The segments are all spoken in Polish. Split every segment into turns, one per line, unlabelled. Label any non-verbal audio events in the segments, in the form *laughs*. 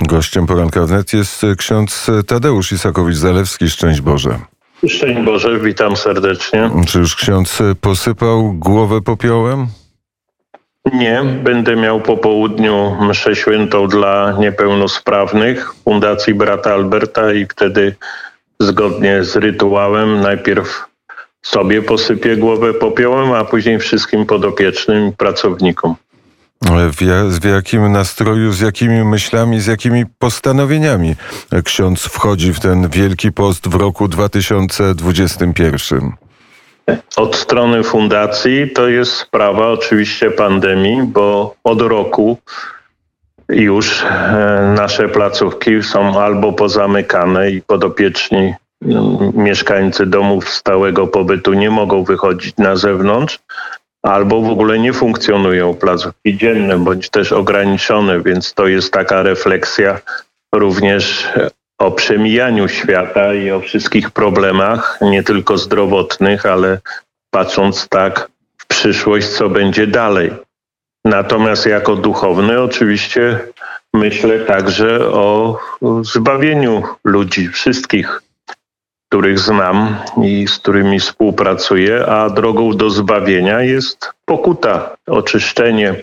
Gościem poranka wnet jest ksiądz Tadeusz Isakowicz-Zalewski. Szczęść Boże.
Szczęść Boże, witam serdecznie.
Czy już ksiądz posypał głowę popiołem?
Nie, będę miał po południu mszę świętą dla niepełnosprawnych Fundacji Brata Alberta i wtedy zgodnie z rytuałem najpierw sobie posypię głowę popiołem, a później wszystkim podopiecznym pracownikom.
W, jakim nastroju, z jakimi myślami, z jakimi postanowieniami ksiądz wchodzi w ten Wielki Post w roku 2021?
Od strony fundacji to jest sprawa oczywiście pandemii, bo od roku już e, nasze placówki są albo pozamykane i podopieczni mieszkańcy domów stałego pobytu nie mogą wychodzić na zewnątrz, albo w ogóle nie funkcjonują placówki dzienne, bądź też ograniczone, więc to jest taka refleksja również o przemijaniu świata i o wszystkich problemach, nie tylko zdrowotnych, ale patrząc tak w przyszłość, co będzie dalej. Natomiast jako duchowny oczywiście myślę także o zbawieniu ludzi, wszystkich których znam i z którymi współpracuję, a drogą do zbawienia jest pokuta, oczyszczenie,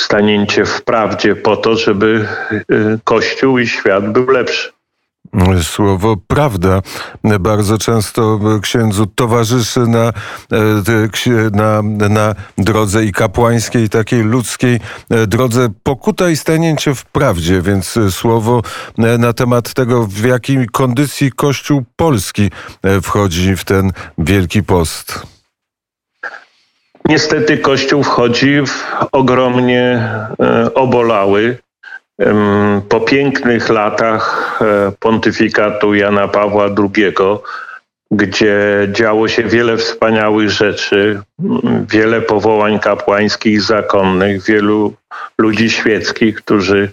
stanięcie w prawdzie po to, żeby y, Kościół i świat był lepszy.
Słowo prawda. Bardzo często księdzu towarzyszy na, e, na, na drodze i kapłańskiej, takiej ludzkiej e, drodze pokuta i stanięcie w prawdzie, więc słowo e, na temat tego, w jakiej kondycji Kościół Polski wchodzi w ten Wielki Post.
Niestety Kościół wchodzi w ogromnie obolały, po pięknych latach e, pontyfikatu Jana Pawła II, gdzie działo się wiele wspaniałych rzeczy, wiele powołań kapłańskich, zakonnych, wielu ludzi świeckich, którzy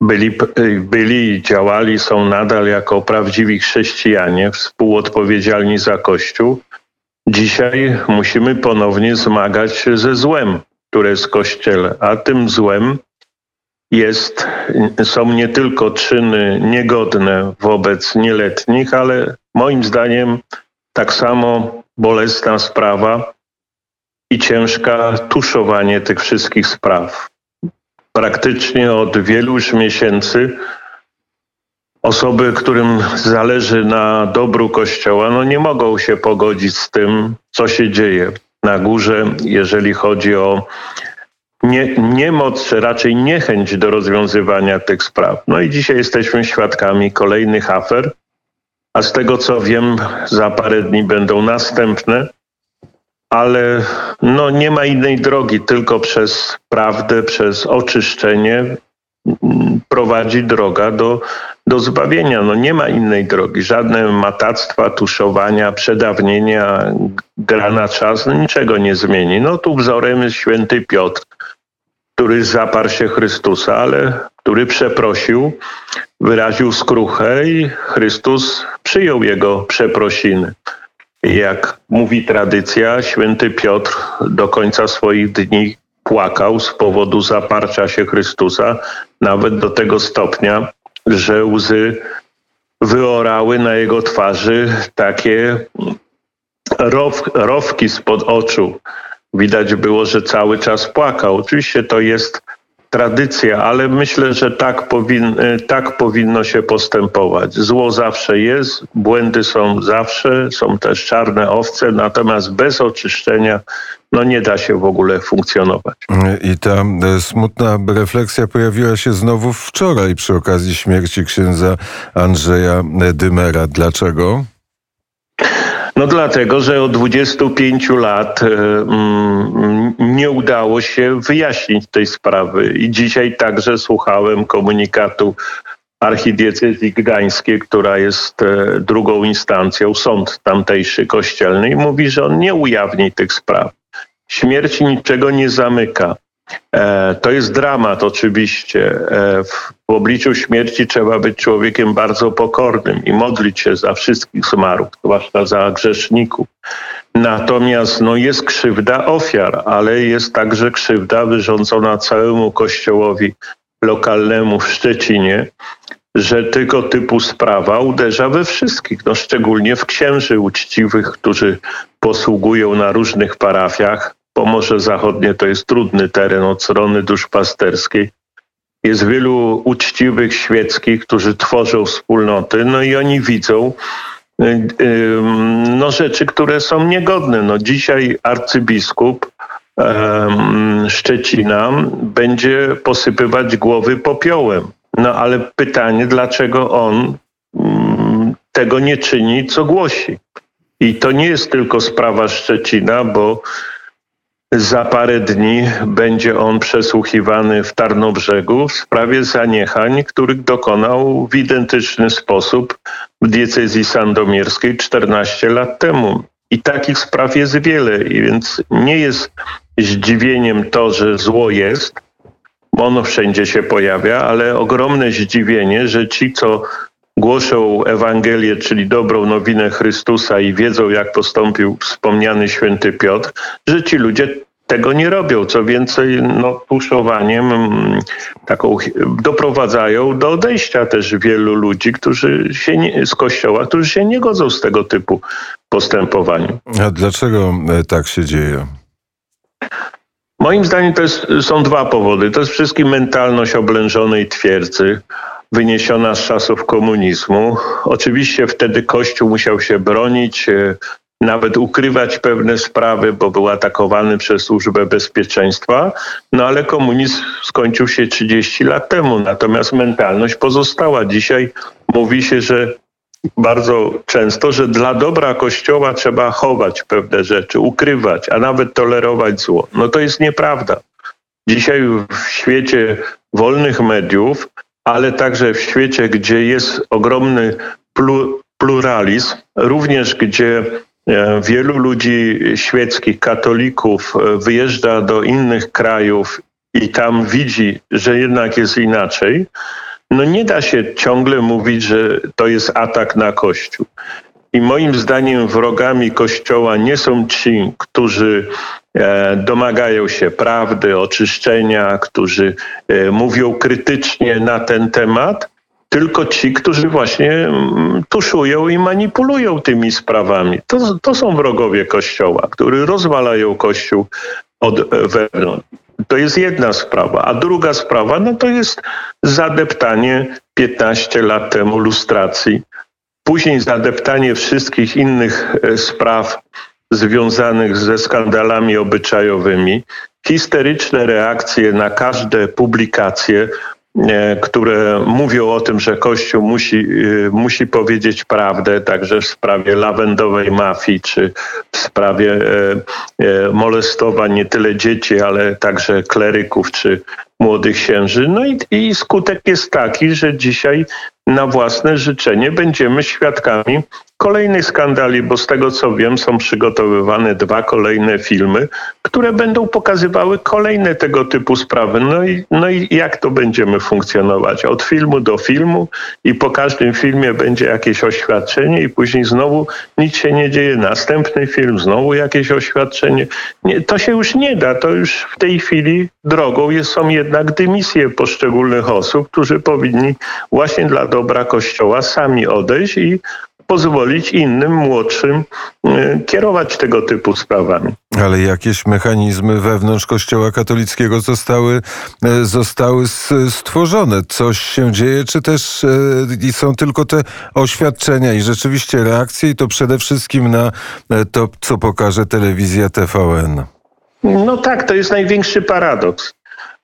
byli, byli i działali, są nadal jako prawdziwi chrześcijanie, współodpowiedzialni za Kościół. Dzisiaj musimy ponownie zmagać się ze złem, które jest w Kościele, a tym złem jest, są nie tylko czyny niegodne wobec nieletnich, ale moim zdaniem tak samo bolesna sprawa i ciężka tuszowanie tych wszystkich spraw. Praktycznie od wielu już miesięcy osoby, którym zależy na dobru Kościoła, no nie mogą się pogodzić z tym, co się dzieje na górze, jeżeli chodzi o nie, niemoc, raczej niechęć do rozwiązywania tych spraw. No i dzisiaj jesteśmy świadkami kolejnych afer, a z tego co wiem, za parę dni będą następne, ale no nie ma innej drogi, tylko przez prawdę, przez oczyszczenie mm, prowadzi droga do, do zbawienia. No nie ma innej drogi. Żadne matactwa, tuszowania, przedawnienia, gra na czas, no niczego nie zmieni. No tu wzorem jest święty Piotr, który zaparł się Chrystusa, ale który przeprosił, wyraził skruchę i Chrystus przyjął jego przeprosiny. Jak mówi tradycja, święty Piotr do końca swoich dni płakał z powodu zaparcia się Chrystusa, nawet do tego stopnia, że łzy wyorały na jego twarzy takie row, rowki spod oczu widać było, że cały czas płakał. Oczywiście to jest tradycja, ale myślę, że tak, powin, tak powinno się postępować. Zło zawsze jest, błędy są zawsze, są też czarne owce, natomiast bez oczyszczenia no nie da się w ogóle funkcjonować.
I ta e, smutna refleksja pojawiła się znowu wczoraj przy okazji śmierci księdza Andrzeja Dymera. Dlaczego?
No dlatego, że od 25 lat e, mm, nie udało się wyjaśnić tej sprawy i dzisiaj także słuchałem komunikatu archidiecezji gdańskiej, która jest e, drugą instancją, sąd tamtejszy kościelny i mówi, że on nie ujawni tych spraw. Śmierć niczego nie zamyka. E, to jest dramat oczywiście. E, w obliczu śmierci trzeba być człowiekiem bardzo pokornym i modlić się za wszystkich zmarłych, zwłaszcza za grzeszników. Natomiast no, jest krzywda ofiar, ale jest także krzywda wyrządzona całemu Kościołowi lokalnemu w Szczecinie, że tego typu sprawa uderza we wszystkich, no szczególnie w księży uczciwych, którzy posługują na różnych parafiach. Pomorze Zachodnie to jest trudny teren od strony duszpasterskiej. Jest wielu uczciwych świeckich, którzy tworzą wspólnoty, no i oni widzą y, no, rzeczy, które są niegodne. No, dzisiaj arcybiskup Szczecina będzie posypywać głowy popiołem. No ale pytanie, dlaczego on mm, tego nie czyni, co głosi. I to nie jest tylko sprawa Szczecina, bo za parę dni będzie on przesłuchiwany w Tarnobrzegu w sprawie zaniechań, których dokonał w identyczny sposób w diecezji sandomierskiej 14 lat temu. I takich spraw jest wiele, więc nie jest zdziwieniem to, że zło jest, ono wszędzie się pojawia, ale ogromne zdziwienie, że ci, co głoszą Ewangelię, czyli dobrą nowinę Chrystusa i wiedzą, jak postąpił wspomniany święty Piotr, że ci ludzie tego nie robią. Co więcej, no, tuszowaniem mm, taką doprowadzają do odejścia też wielu ludzi, którzy się nie, z kościoła, którzy się nie godzą z tego typu postępowaniu.
A dlaczego e, tak się dzieje?
Moim zdaniem to jest, są dwa powody. To jest wszystkim mentalność oblężonej twierdzy, wyniesiona z czasów komunizmu. Oczywiście wtedy Kościół musiał się bronić, e, nawet ukrywać pewne sprawy, bo był atakowany przez służbę bezpieczeństwa. No ale komunizm skończył się 30 lat temu, natomiast mentalność pozostała. Dzisiaj mówi się, że bardzo często, że dla dobra Kościoła trzeba chować pewne rzeczy, ukrywać, a nawet tolerować zło. No to jest nieprawda. Dzisiaj w świecie wolnych mediów, ale także w świecie, gdzie jest ogromny pluralizm, również gdzie e, wielu ludzi świeckich, katolików e, wyjeżdża do innych krajów i tam widzi, że jednak jest inaczej, no nie da się ciągle mówić, że to jest atak na Kościół. I moim zdaniem wrogami Kościoła nie są ci, którzy e, domagają się prawdy, oczyszczenia, którzy e, mówią krytycznie na ten temat, tylko ci, którzy właśnie mm, tuszują i manipulują tymi sprawami. To, to są wrogowie Kościoła, którzy rozwalają Kościół od wewnątrz. To jest jedna sprawa. A druga sprawa, no to jest zadeptanie 15 lat temu lustracji. Później zadeptanie wszystkich innych e, spraw związanych ze skandalami obyczajowymi, histeryczne reakcje na każde publikacje, E, które mówią o tym, że Kościół musi, e, musi powiedzieć prawdę, także w sprawie lawendowej mafii, czy w sprawie molestowań nie tyle dzieci, ale także kleryków, czy młodych księży. No i, i skutek jest taki, że dzisiaj na własne życzenie będziemy świadkami kolejnych skandali, bo z tego co wiem, są przygotowywane dwa kolejne filmy, które będą pokazywały kolejne tego typu sprawy. No i, no i jak to będziemy funkcjonować? Od filmu do filmu i po każdym filmie będzie jakieś oświadczenie i później znowu nic się nie dzieje. Następny film, znowu jakieś oświadczenie. Nie, to się już nie da. To już w tej chwili drogą jest, są jednak dymisje poszczególnych osób, którzy powinni właśnie dla dobra Kościoła sami odejść i pozwolić innym, młodszym e, kierować tego typu sprawami.
Ale jakieś mechanizmy wewnątrz Kościoła katolickiego zostały, e, zostały stworzone. Coś się dzieje, czy też e, są tylko te oświadczenia i rzeczywiście reakcje i to przede wszystkim na to, co pokaże telewizja TVN?
No tak, to jest największy paradoks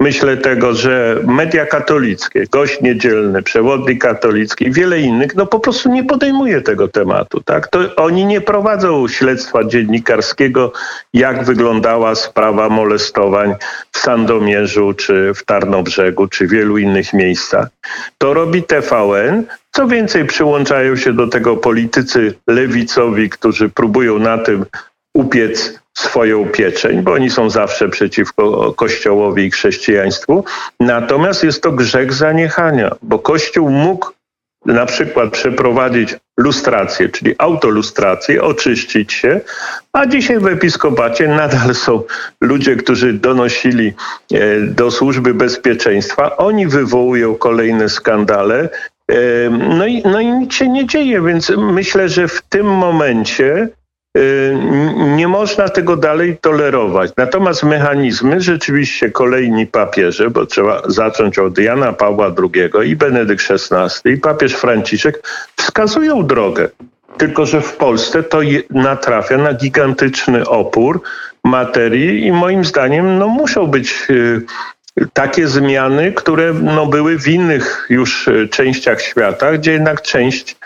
myślę tego, że media katolickie, gość niedzielny, przewodnik katolicki i wiele innych, no po prostu nie podejmuje tego tematu. Tak? To oni nie prowadzą śledztwa dziennikarskiego, jak wyglądała sprawa molestowań w Sandomierzu, czy w Tarnobrzegu, czy wielu innych miejscach. To robi TVN, co więcej, przyłączają się do tego politycy lewicowi, którzy próbują na tym upiec swoją pieczeń, bo oni są zawsze przeciwko Kościołowi i chrześcijaństwu. Natomiast jest to grzech zaniechania, bo Kościół mógł na przykład przeprowadzić lustrację, czyli autolustrację, oczyścić się, a dzisiaj w episkopacie nadal są ludzie, którzy donosili e, do służby bezpieczeństwa. Oni wywołują kolejne skandale. E, no i, no i nic się nie dzieje, więc myślę, że w tym momencie nie można tego dalej tolerować. Natomiast mechanizmy rzeczywiście kolejni papieże, bo trzeba zacząć od Jana Pawła II i Benedykt XVI i papież Franciszek wskazują drogę. Tylko, że w Polsce to natrafia na gigantyczny opór materii i moim zdaniem no, muszą być y, takie zmiany, które no, były w innych już y, częściach świata, gdzie jednak część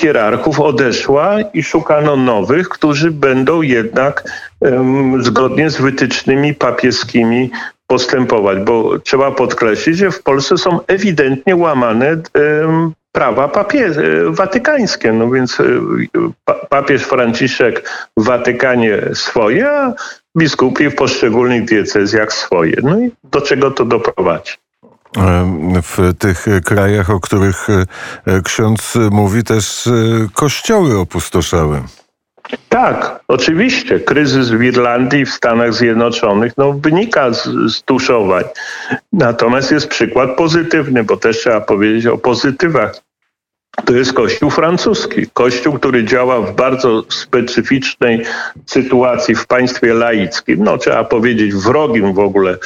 hierarchów odeszła i szukano nowych, którzy będą jednak zgodnie z wytycznymi papieskimi postępować, bo trzeba podkreślić, że w Polsce są ewidentnie łamane prawa papie- watykańskie. No więc papież Franciszek w Watykanie swoje, a biskupi w poszczególnych diecezjach swoje. No i do czego to doprowadzi?
W tych krajach, o których e, ksiądz mówi, też e, kościoły opustoszały.
Tak, oczywiście. Kryzys w Irlandii i w Stanach Zjednoczonych no, wynika z, z tuszowań. Natomiast jest przykład pozytywny, bo też trzeba powiedzieć o pozytywach to jest Kościół francuski. Kościół, który działa w bardzo specyficznej sytuacji w państwie laickim, no trzeba powiedzieć wrogim w ogóle e,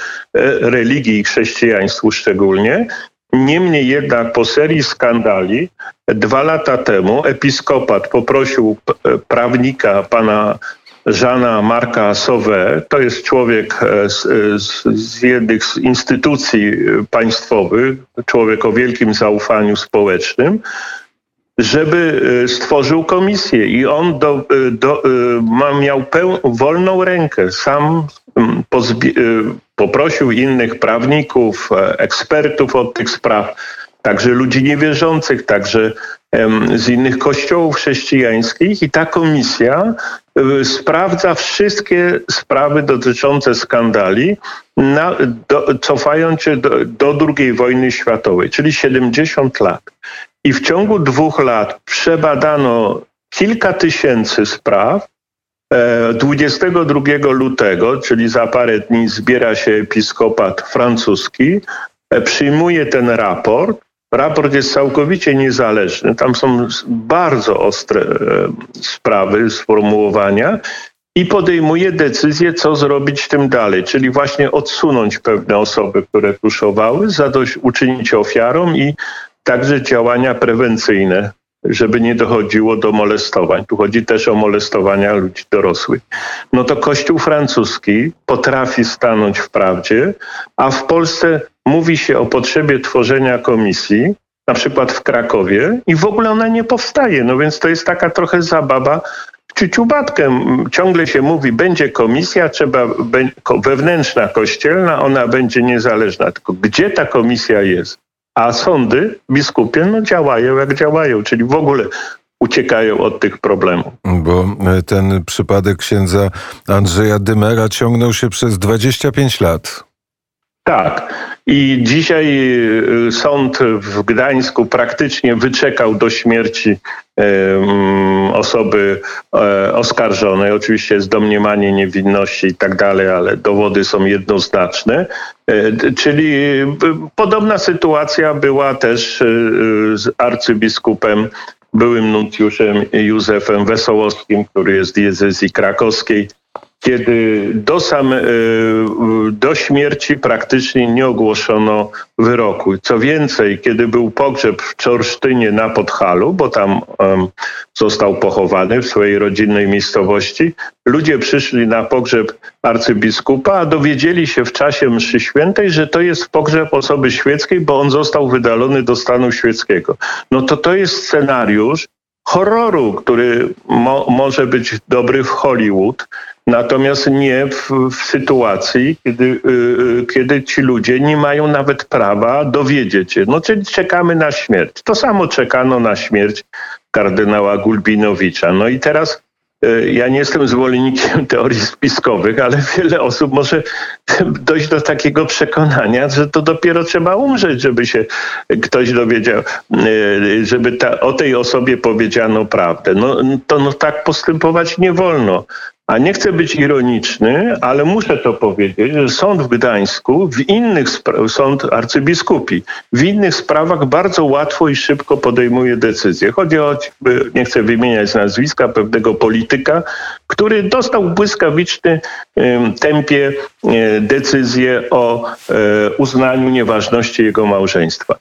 religii i chrześcijaństwu szczególnie. Niemniej jednak po serii skandali dwa lata temu episkopat poprosił e, prawnika pana Żana Marka Sauvé, to jest człowiek e, z, z, z jednych z instytucji państwowych, człowiek o wielkim zaufaniu społecznym, żeby e, stworzył komisję. I on do, e, do, e, ma, miał peł, wolną rękę. Sam poprosił innych prawników, ekspertów od tych spraw, także ludzi niewierzących, także z innych kościołów chrześcijańskich. I ta komisja sprawdza wszystkie sprawy dotyczące skandali, na, do, cofając się do, do II wojny światowej, czyli 70 lat. I w ciągu dwóch lat przebadano kilka tysięcy spraw. 22 e, lutego, czyli za parę dni, zbiera się episkopat francuski, e, przyjmuje ten raport. Raport jest całkowicie niezależny. Tam są bardzo ostre e, sprawy, sformułowania i podejmuje decyzję, co zrobić tym dalej, czyli właśnie odsunąć pewne osoby, które tuszowały, zadośćuczynić ofiarom i także działania prewencyjne, żeby nie dochodziło do molestowań. Tu chodzi też o molestowania ludzi dorosłych. No to Kościół francuski potrafi stanąć w prawdzie, a w Polsce mówi się o potrzebie tworzenia komisji, na przykład w Krakowie, i w ogóle ona nie powstaje. No więc to jest taka trochę zabawa ciuciubatkę. Ciągle się mówi, będzie komisja, trzeba wewnętrzna kościelna, ona będzie niezależna. Tylko gdzie ta komisja jest? A sądy biskupie no, działają jak działają, czyli w ogóle uciekają od tych problemów.
Bo e, ten przypadek księdza Andrzeja Dymera ciągnął się przez 25 lat.
Tak. I dzisiaj y, sąd w Gdańsku praktycznie wyczekał do śmierci osoby e, oskarżonej. Oczywiście jest domniemanie niewinności i tak dalej, ale dowody są jednoznaczne. Czyli y, podobna sytuacja była też y, z arcybiskupem byłym nuncjuszem Józefem Wesołowskim, który jest z diecezji krakowskiej kiedy do, sam, e, do śmierci praktycznie nie ogłoszono wyroku. Co więcej, kiedy był pogrzeb w Czorsztynie na Podhalu, bo tam został pochowany w swojej rodzinnej miejscowości, ludzie przyszli na pogrzeb arcybiskupa, a dowiedzieli się w czasie mszy świętej, że to jest pogrzeb osoby świeckiej, bo on został wydalony do stanu świeckiego. No to to jest scenariusz horroru, który mo może być dobry w Hollywood, Natomiast nie w, w sytuacji, kiedy, yy, kiedy ci ludzie nie mają nawet prawa dowiedzieć się. No czyli czekamy na śmierć. To samo czekano na śmierć kardynała Gulbinowicza. No i teraz e, ja nie jestem zwolennikiem *laughs* teorii spiskowych, ale wiele osób może *laughs* dojść do takiego przekonania, że to dopiero trzeba umrzeć, żeby się ktoś dowiedział, e, żeby ta, o tej osobie powiedziano prawdę. No to no, tak postępować nie wolno. A nie chcę być ironiczny, ale muszę to powiedzieć, że sąd w Gdańsku, w innych sąd arcybiskupi, w innych sprawach bardzo łatwo i szybko podejmuje decyzje. Chodzi o, nie chcę wymieniać nazwiska, pewnego polityka, który dostał w błyskawicznym tempie e, decyzję o e, uznaniu nieważności jego małżeństwa.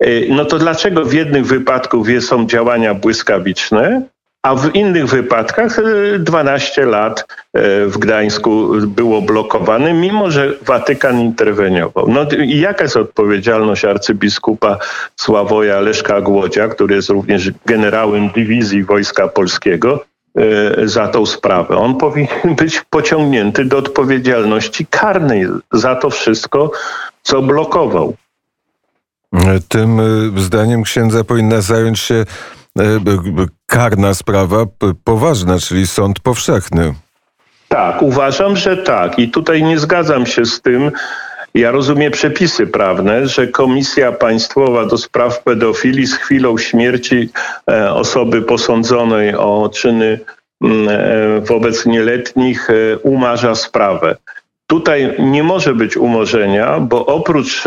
E, no to dlaczego w jednych wypadkach są działania błyskawiczne, a w innych wypadkach 12 e, lat e, w Gdańsku było blokowane, mimo że Watykan interweniował. No i jaka jest odpowiedzialność arcybiskupa Sławoja Leszka Głodzia, który jest również generałem dywizji Wojska Polskiego, e, za tą sprawę. On powinien być pociągnięty do odpowiedzialności karnej za to wszystko, co blokował.
Tym zdaniem księdza powinna zająć się karna sprawa poważna, czyli sąd powszechny.
Tak, uważam, że tak. I tutaj nie zgadzam się z tym. Ja rozumiem przepisy prawne, że Komisja Państwowa do spraw pedofilii z chwilą śmierci e, osoby posądzonej o czyny e, wobec nieletnich umarza sprawę. Tutaj nie może być umorzenia, bo oprócz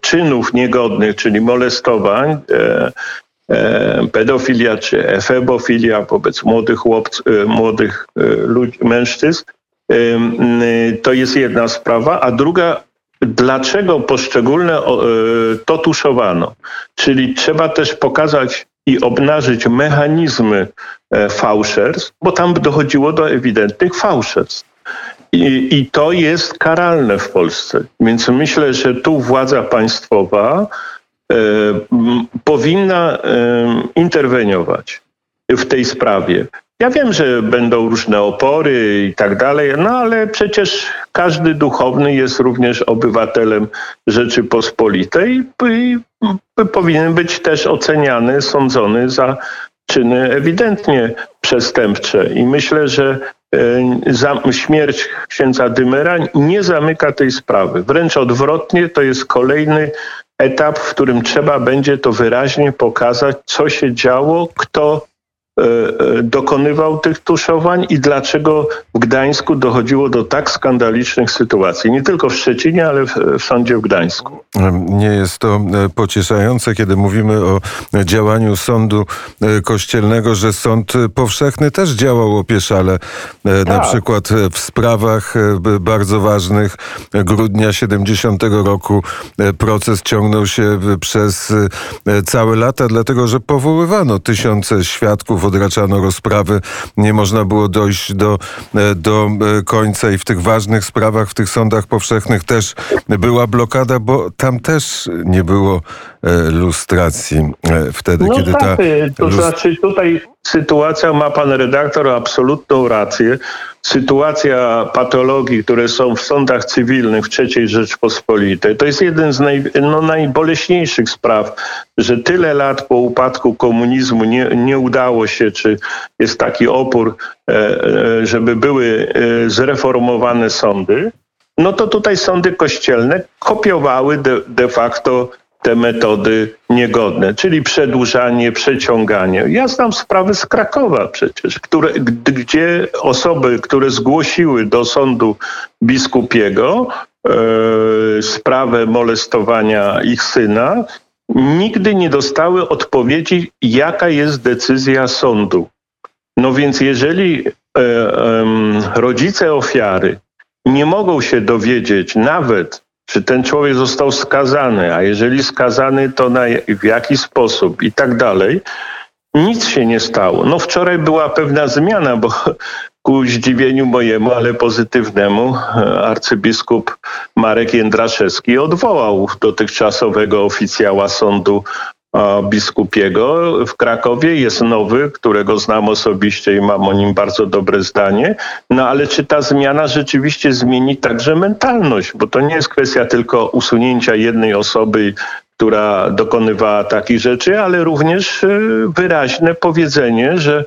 czynów niegodnych, czyli molestowań, E, pedofilia czy efebofilia wobec młodych, chłopc, e, młodych e, ludzi, mężczyzn, to jest jedna sprawa, a druga, dlaczego poszczególne to tuszowano. Czyli trzeba też pokazać i obnażyć mechanizmy fałszerstw, bo tam dochodziło do ewidentnych fałszerstw. I, I, to jest karalne w Polsce. Więc myślę, że tu władza państwowa E, powinna interweniować w tej sprawie. Ja wiem, że będą różne opory i tak dalej, no ale przecież każdy duchowny jest również obywatelem Rzeczypospolitej i powinien być też oceniany, sądzony za czyny ewidentnie przestępcze. I myślę, że e, śmierć księdza Dymera nie zamyka tej sprawy. Wręcz odwrotnie, to jest kolejny etap, w którym trzeba będzie to wyraźnie pokazać, co się działo, kto dokonywał tych tuszowań i dlaczego w Gdańsku dochodziło do tak skandalicznych sytuacji. Nie tylko w Szczecinie, ale w, w sądzie w Gdańsku.
Nie jest to e, pocieszające, kiedy mówimy o działaniu sądu kościelnego, że sąd powszechny też działał opieszale. Tak. Na przykład w sprawach bardzo ważnych grudnia 70 roku proces ciągnął się przez całe lata, dlatego że powoływano tysiące świadków odraczano rozprawy, nie można było dojść do, e, do e, końca i w tych ważnych sprawach, w tych sądach powszechnych też była blokada, bo tam też nie było e, lustracji wtedy,
no
kiedy
tak, ta... To znaczy tutaj sytuacja, ma pan redaktor absolutną rację, sytuacja patologii, które są w sądach cywilnych w III Rzeczpospolitej, to jest jeden z naj, no, najboleśniejszych spraw, że tyle lat po upadku komunizmu nie, nie udało się, czy jest taki opór, e, e, żeby były e, zreformowane sądy, no to tutaj sądy kościelne kopiowały de, de facto te metody niegodne, czyli przedłużanie, przeciąganie. Ja znam sprawy z Krakowa przecież, które, gdzie osoby, które zgłosiły do sądu biskupiego e, sprawę molestowania ich syna, nigdy nie dostały odpowiedzi, jaka jest decyzja sądu. No więc jeżeli e, rodzice ofiary nie mogą się dowiedzieć nawet czy ten człowiek został skazany, a jeżeli skazany, to na, w jaki sposób i tak dalej. Nic się nie stało. No wczoraj była pewna zmiana, bo *laughs* ku zdziwieniu mojemu, ale pozytywnemu, arcybiskup Marek Jędraszewski odwołał dotychczasowego oficjała sądu biskupiego w Krakowie. Jest nowy, którego znam osobiście i mam o nim bardzo dobre zdanie. No ale czy ta zmiana rzeczywiście zmieni także mentalność? Bo to nie jest kwestia tylko usunięcia jednej osoby która dokonywała takich rzeczy, ale również y, wyraźne powiedzenie, że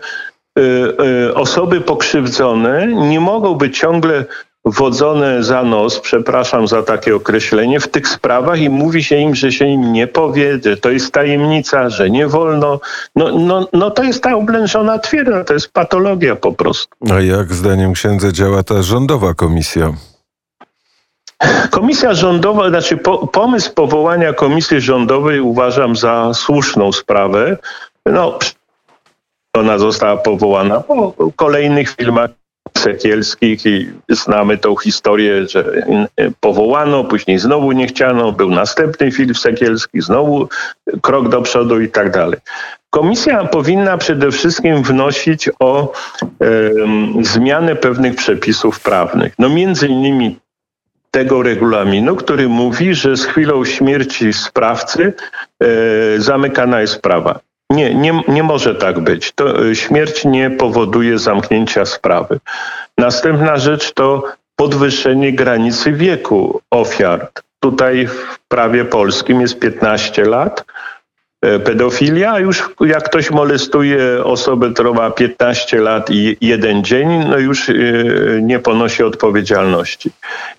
osoby pokrzywdzone nie mogą być ciągle wodzone za nos, przepraszam za takie określenie, w tych sprawach i mówi się im, że się im nie powie, że to jest tajemnica, że nie wolno. No, no, no to jest ta oblężona twierdza, to jest patologia po prostu.
A jak zdaniem księdza działa ta rządowa komisja?
Komisja rządowa, znaczy po, pomysł powołania komisji rządowej uważam za słuszną sprawę. No, ona została powołana po kolejnych filmach Sekielskich i znamy tą historię, że powołano, później znowu nie chciano, był następny film Sekielski, znowu krok do przodu i tak dalej. Komisja powinna przede wszystkim wnosić o e, zmianę pewnych przepisów prawnych. No między innymi tego regulaminu, który mówi, że z chwilą śmierci sprawcy e, zamykana jest sprawa. Nie, nie, nie może tak być. To e, śmierć nie powoduje zamknięcia sprawy. Następna rzecz to podwyższenie granicy wieku ofiar. Tutaj w prawie polskim jest 15 lat. E, pedofilia, już jak ktoś molestuje osobę, która ma 15 lat i jeden dzień, no już e, nie ponosi odpowiedzialności.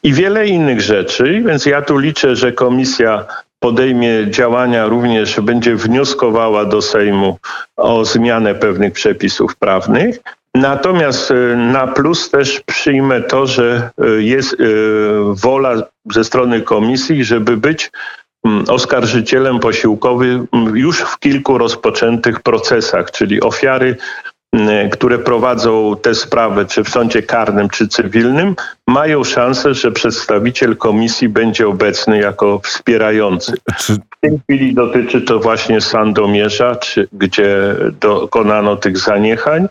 I wiele innych rzeczy, więc ja tu liczę, że komisja podejmie działania, również będzie wnioskowała do Sejmu o zmianę pewnych przepisów prawnych. Natomiast e, na plus też przyjmę to, że jest wola ze strony komisji, żeby być Mm, oskarżycielem posiłkowym już w kilku rozpoczętych procesach, czyli ofiary, które prowadzą te sprawy, czy w sądzie karnym, czy cywilnym, mają szansę, że przedstawiciel komisji będzie obecny jako wspierający. W tej chwili dotyczy to właśnie Sandomierza, czy, gdzie dokonano tych zaniechań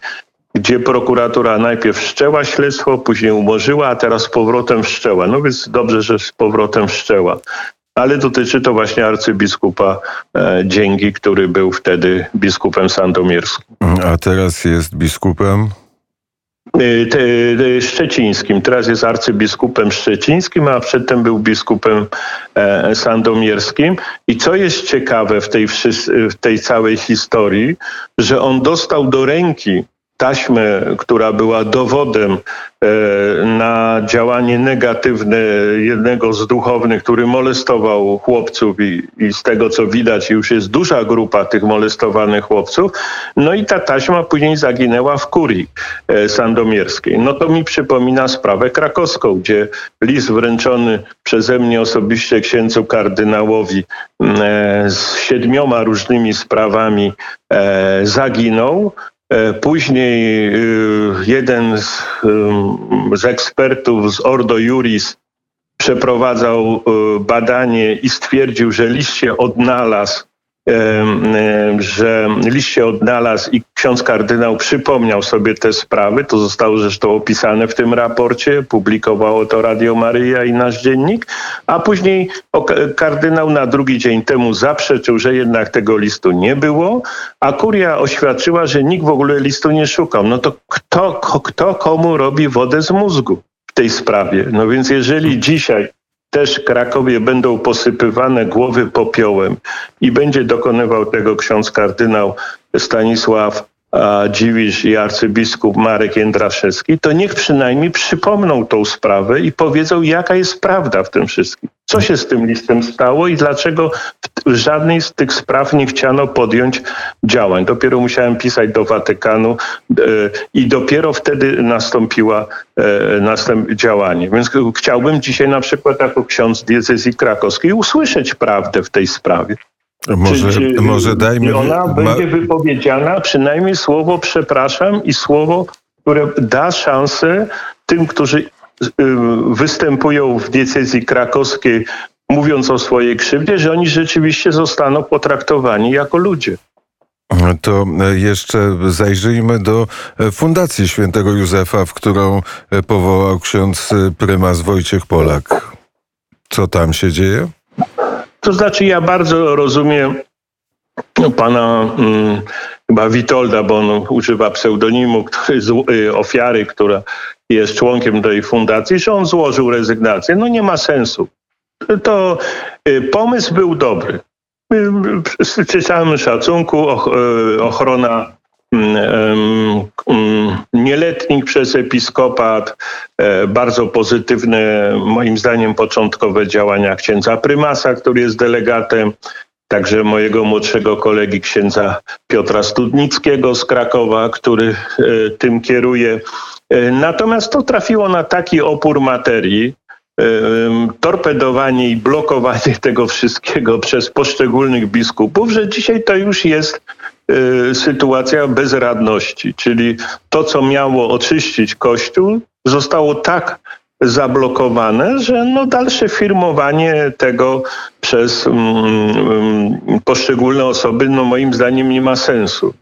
gdzie prokuratura najpierw wszczęła śledztwo, później umorzyła, a teraz z powrotem wszczęła. No więc dobrze, że z powrotem wszczęła ale dotyczy to właśnie arcybiskupa e, Dzięgi, który był wtedy biskupem sandomierskim.
A teraz jest biskupem?
E, szczecińskim. Teraz jest arcybiskupem szczecińskim, a przedtem był biskupem e, sandomierskim. I co jest ciekawe w tej, w tej całej historii, że on dostał do ręki taśmę, która była dowodem e, na działanie negatywne jednego z duchownych, który molestował chłopców i, i, z tego co widać już jest duża grupa tych molestowanych chłopców. No i ta taśma później zaginęła w kurii e, sandomierskiej. No to mi przypomina sprawę krakowską, gdzie list wręczony przeze mnie osobiście księdzu kardynałowi e, z siedmioma różnymi sprawami zaginął. E, później e, jeden z, z ekspertów z Ordo Juris przeprowadzał e, badanie i stwierdził, że list się odnalazł że list się odnalazł i ksiądz kardynał przypomniał sobie te sprawy. To zostało zresztą opisane w tym raporcie, publikowało to Radio Maryja i nasz dziennik, a później kardynał na drugi dzień temu zaprzeczył, że jednak tego listu nie było, a kuria oświadczyła, że nikt w ogóle listu nie szukał. No to kto, kto komu robi wodę z mózgu? tej sprawie. No więc jeżeli dzisiaj też Krakowie będą posypywane głowy popiołem i będzie dokonywał tego ksiądz kardynał Stanisław Dziwisz i arcybiskup Marek Jędraszewski, to niech przynajmniej przypomną tą sprawę i powiedzą, jaka jest prawda w tym wszystkim. Co się z tym listem stało i dlaczego w żadnej z tych spraw nie chciano podjąć działań. Dopiero musiałem pisać do Watykanu i dopiero wtedy nastąpiła e, następ działanie. Więc chciałbym dzisiaj na przykład jako ksiądz diecezji krakowskiej usłyszeć prawdę w tej sprawie.
Może, czy, czy może dajmy...
Ona będzie wypowiedziana przynajmniej słowo przepraszam i słowo, które da szansę tym, którzy y, występują w diecezji krakowskiej, mówiąc o swojej krzywdzie, że oni rzeczywiście zostaną potraktowani jako ludzie.
To jeszcze zajrzyjmy do Fundacji Świętego Józefa, w którą powołał ksiądz prymas Wojciech Polak. Co tam się dzieje?
To znaczy, ja bardzo rozumiem pana hmm, chyba Witolda, bo on używa pseudonimu, który z, y, ofiary, która jest członkiem tej fundacji, że on złożył rezygnację. No nie ma sensu. To y, pomysł był dobry. Y, z całym szacunku och, ochrona mm, nieletnich przez episkopat, e, bardzo pozytywne, moim zdaniem, początkowe działania księdza prymasa, który jest delegatem, także mojego młodszego kolegi księdza Piotra Studnickiego z Krakowa, który e, tym kieruje. E, natomiast to trafiło na taki opór materii, torpedowanie i blokowanie *laughs* tego wszystkiego przez poszczególnych biskupów, że dzisiaj to już jest sytuacja bezradności, czyli to, co miało oczyścić Kościół, zostało tak zablokowane, że no dalsze firmowanie tego przez mm, mm, poszczególne osoby, no moim zdaniem nie ma sensu.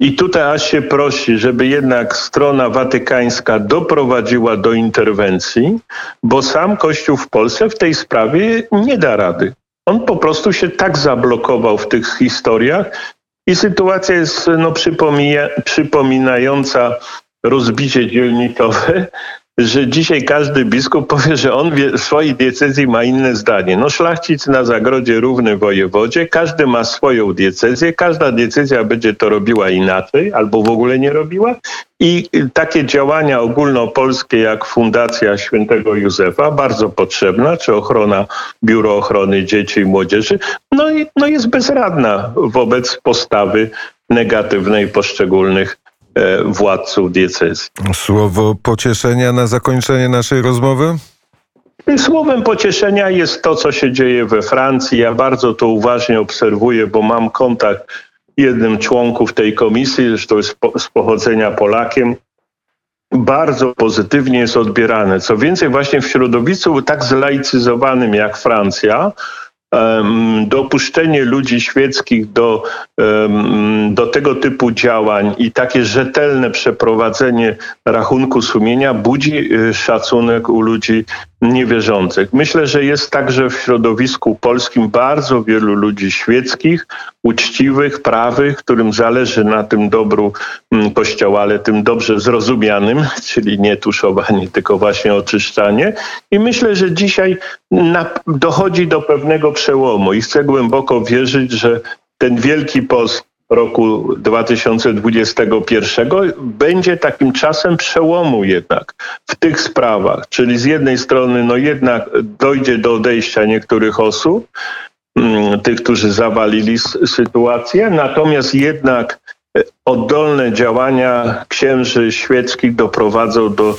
I tutaj aż się prosi, żeby jednak strona watykańska doprowadziła do interwencji, bo sam Kościół w Polsce w tej sprawie nie da rady. On po prostu się tak zablokował w tych historiach i sytuacja jest no, przypominająca rozbicie dzielnicowe, że dzisiaj każdy biskup powie, że on w swojej diecezji ma inne zdanie. No szlachcic na zagrodzie równy wojewodzie, każdy ma swoją diecezję, każda diecezja będzie to robiła inaczej albo w ogóle nie robiła i takie działania ogólnopolskie jak Fundacja Świętego Józefa, bardzo potrzebna, czy ochrona, Biuro Ochrony Dzieci i Młodzieży, no, i, no jest bezradna wobec postawy negatywnej poszczególnych władców diecezji.
Słowo pocieszenia na zakończenie naszej rozmowy?
Słowem pocieszenia jest to, co się dzieje we Francji. Ja bardzo to uważnie obserwuję, bo mam kontakt jednym członków tej komisji, zresztą jest z pochodzenia Polakiem. Bardzo pozytywnie jest odbierane. Co więcej, właśnie w środowisku tak zlaicyzowanym jak Francja, dopuszczenie ludzi świeckich do, do tego typu działań i takie rzetelne przeprowadzenie rachunku sumienia budzi y, szacunek u ludzi niewierzących. Myślę, że jest także w środowisku polskim bardzo wielu ludzi świeckich, uczciwych, prawych, którym zależy na tym dobru mm, Kościoła, ale tym dobrze zrozumianym, *laughs* czyli nie tuszowanie, tylko właśnie oczyszczanie. I myślę, że dzisiaj dochodzi do pewnego przełomu i chcę głęboko wierzyć, że ten wielki post roku 2021 będzie takim czasem przełomu jednak w tych sprawach. Czyli z jednej strony no jednak dojdzie do odejścia niektórych osób, mm, tych, którzy zawalili sytuację, natomiast jednak e, oddolne działania księży świeckich doprowadzą do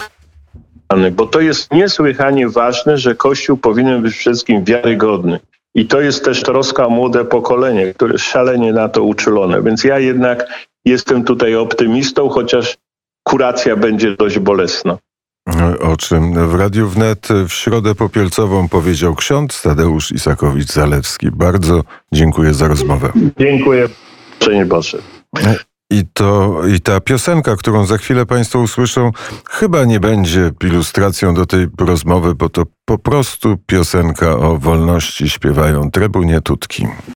bo to jest niesłychanie ważne, że Kościół powinien być wszystkim wiarygodny. I to jest też troska o młode pokolenie, które jest szalenie na to uczulone. Więc ja jednak jestem tutaj optymistą, chociaż kuracja będzie dość bolesna.
O czym w Radiu Wnet w środę popielcową powiedział ksiądz Tadeusz Isakowicz-Zalewski. Bardzo dziękuję za rozmowę.
Dziękuję. Szczęść Boże.
I, to, I ta piosenka, którą za chwilę Państwo usłyszą, chyba nie będzie ilustracją do tej rozmowy, bo to po prostu piosenka o wolności śpiewają Trybunie Tutki.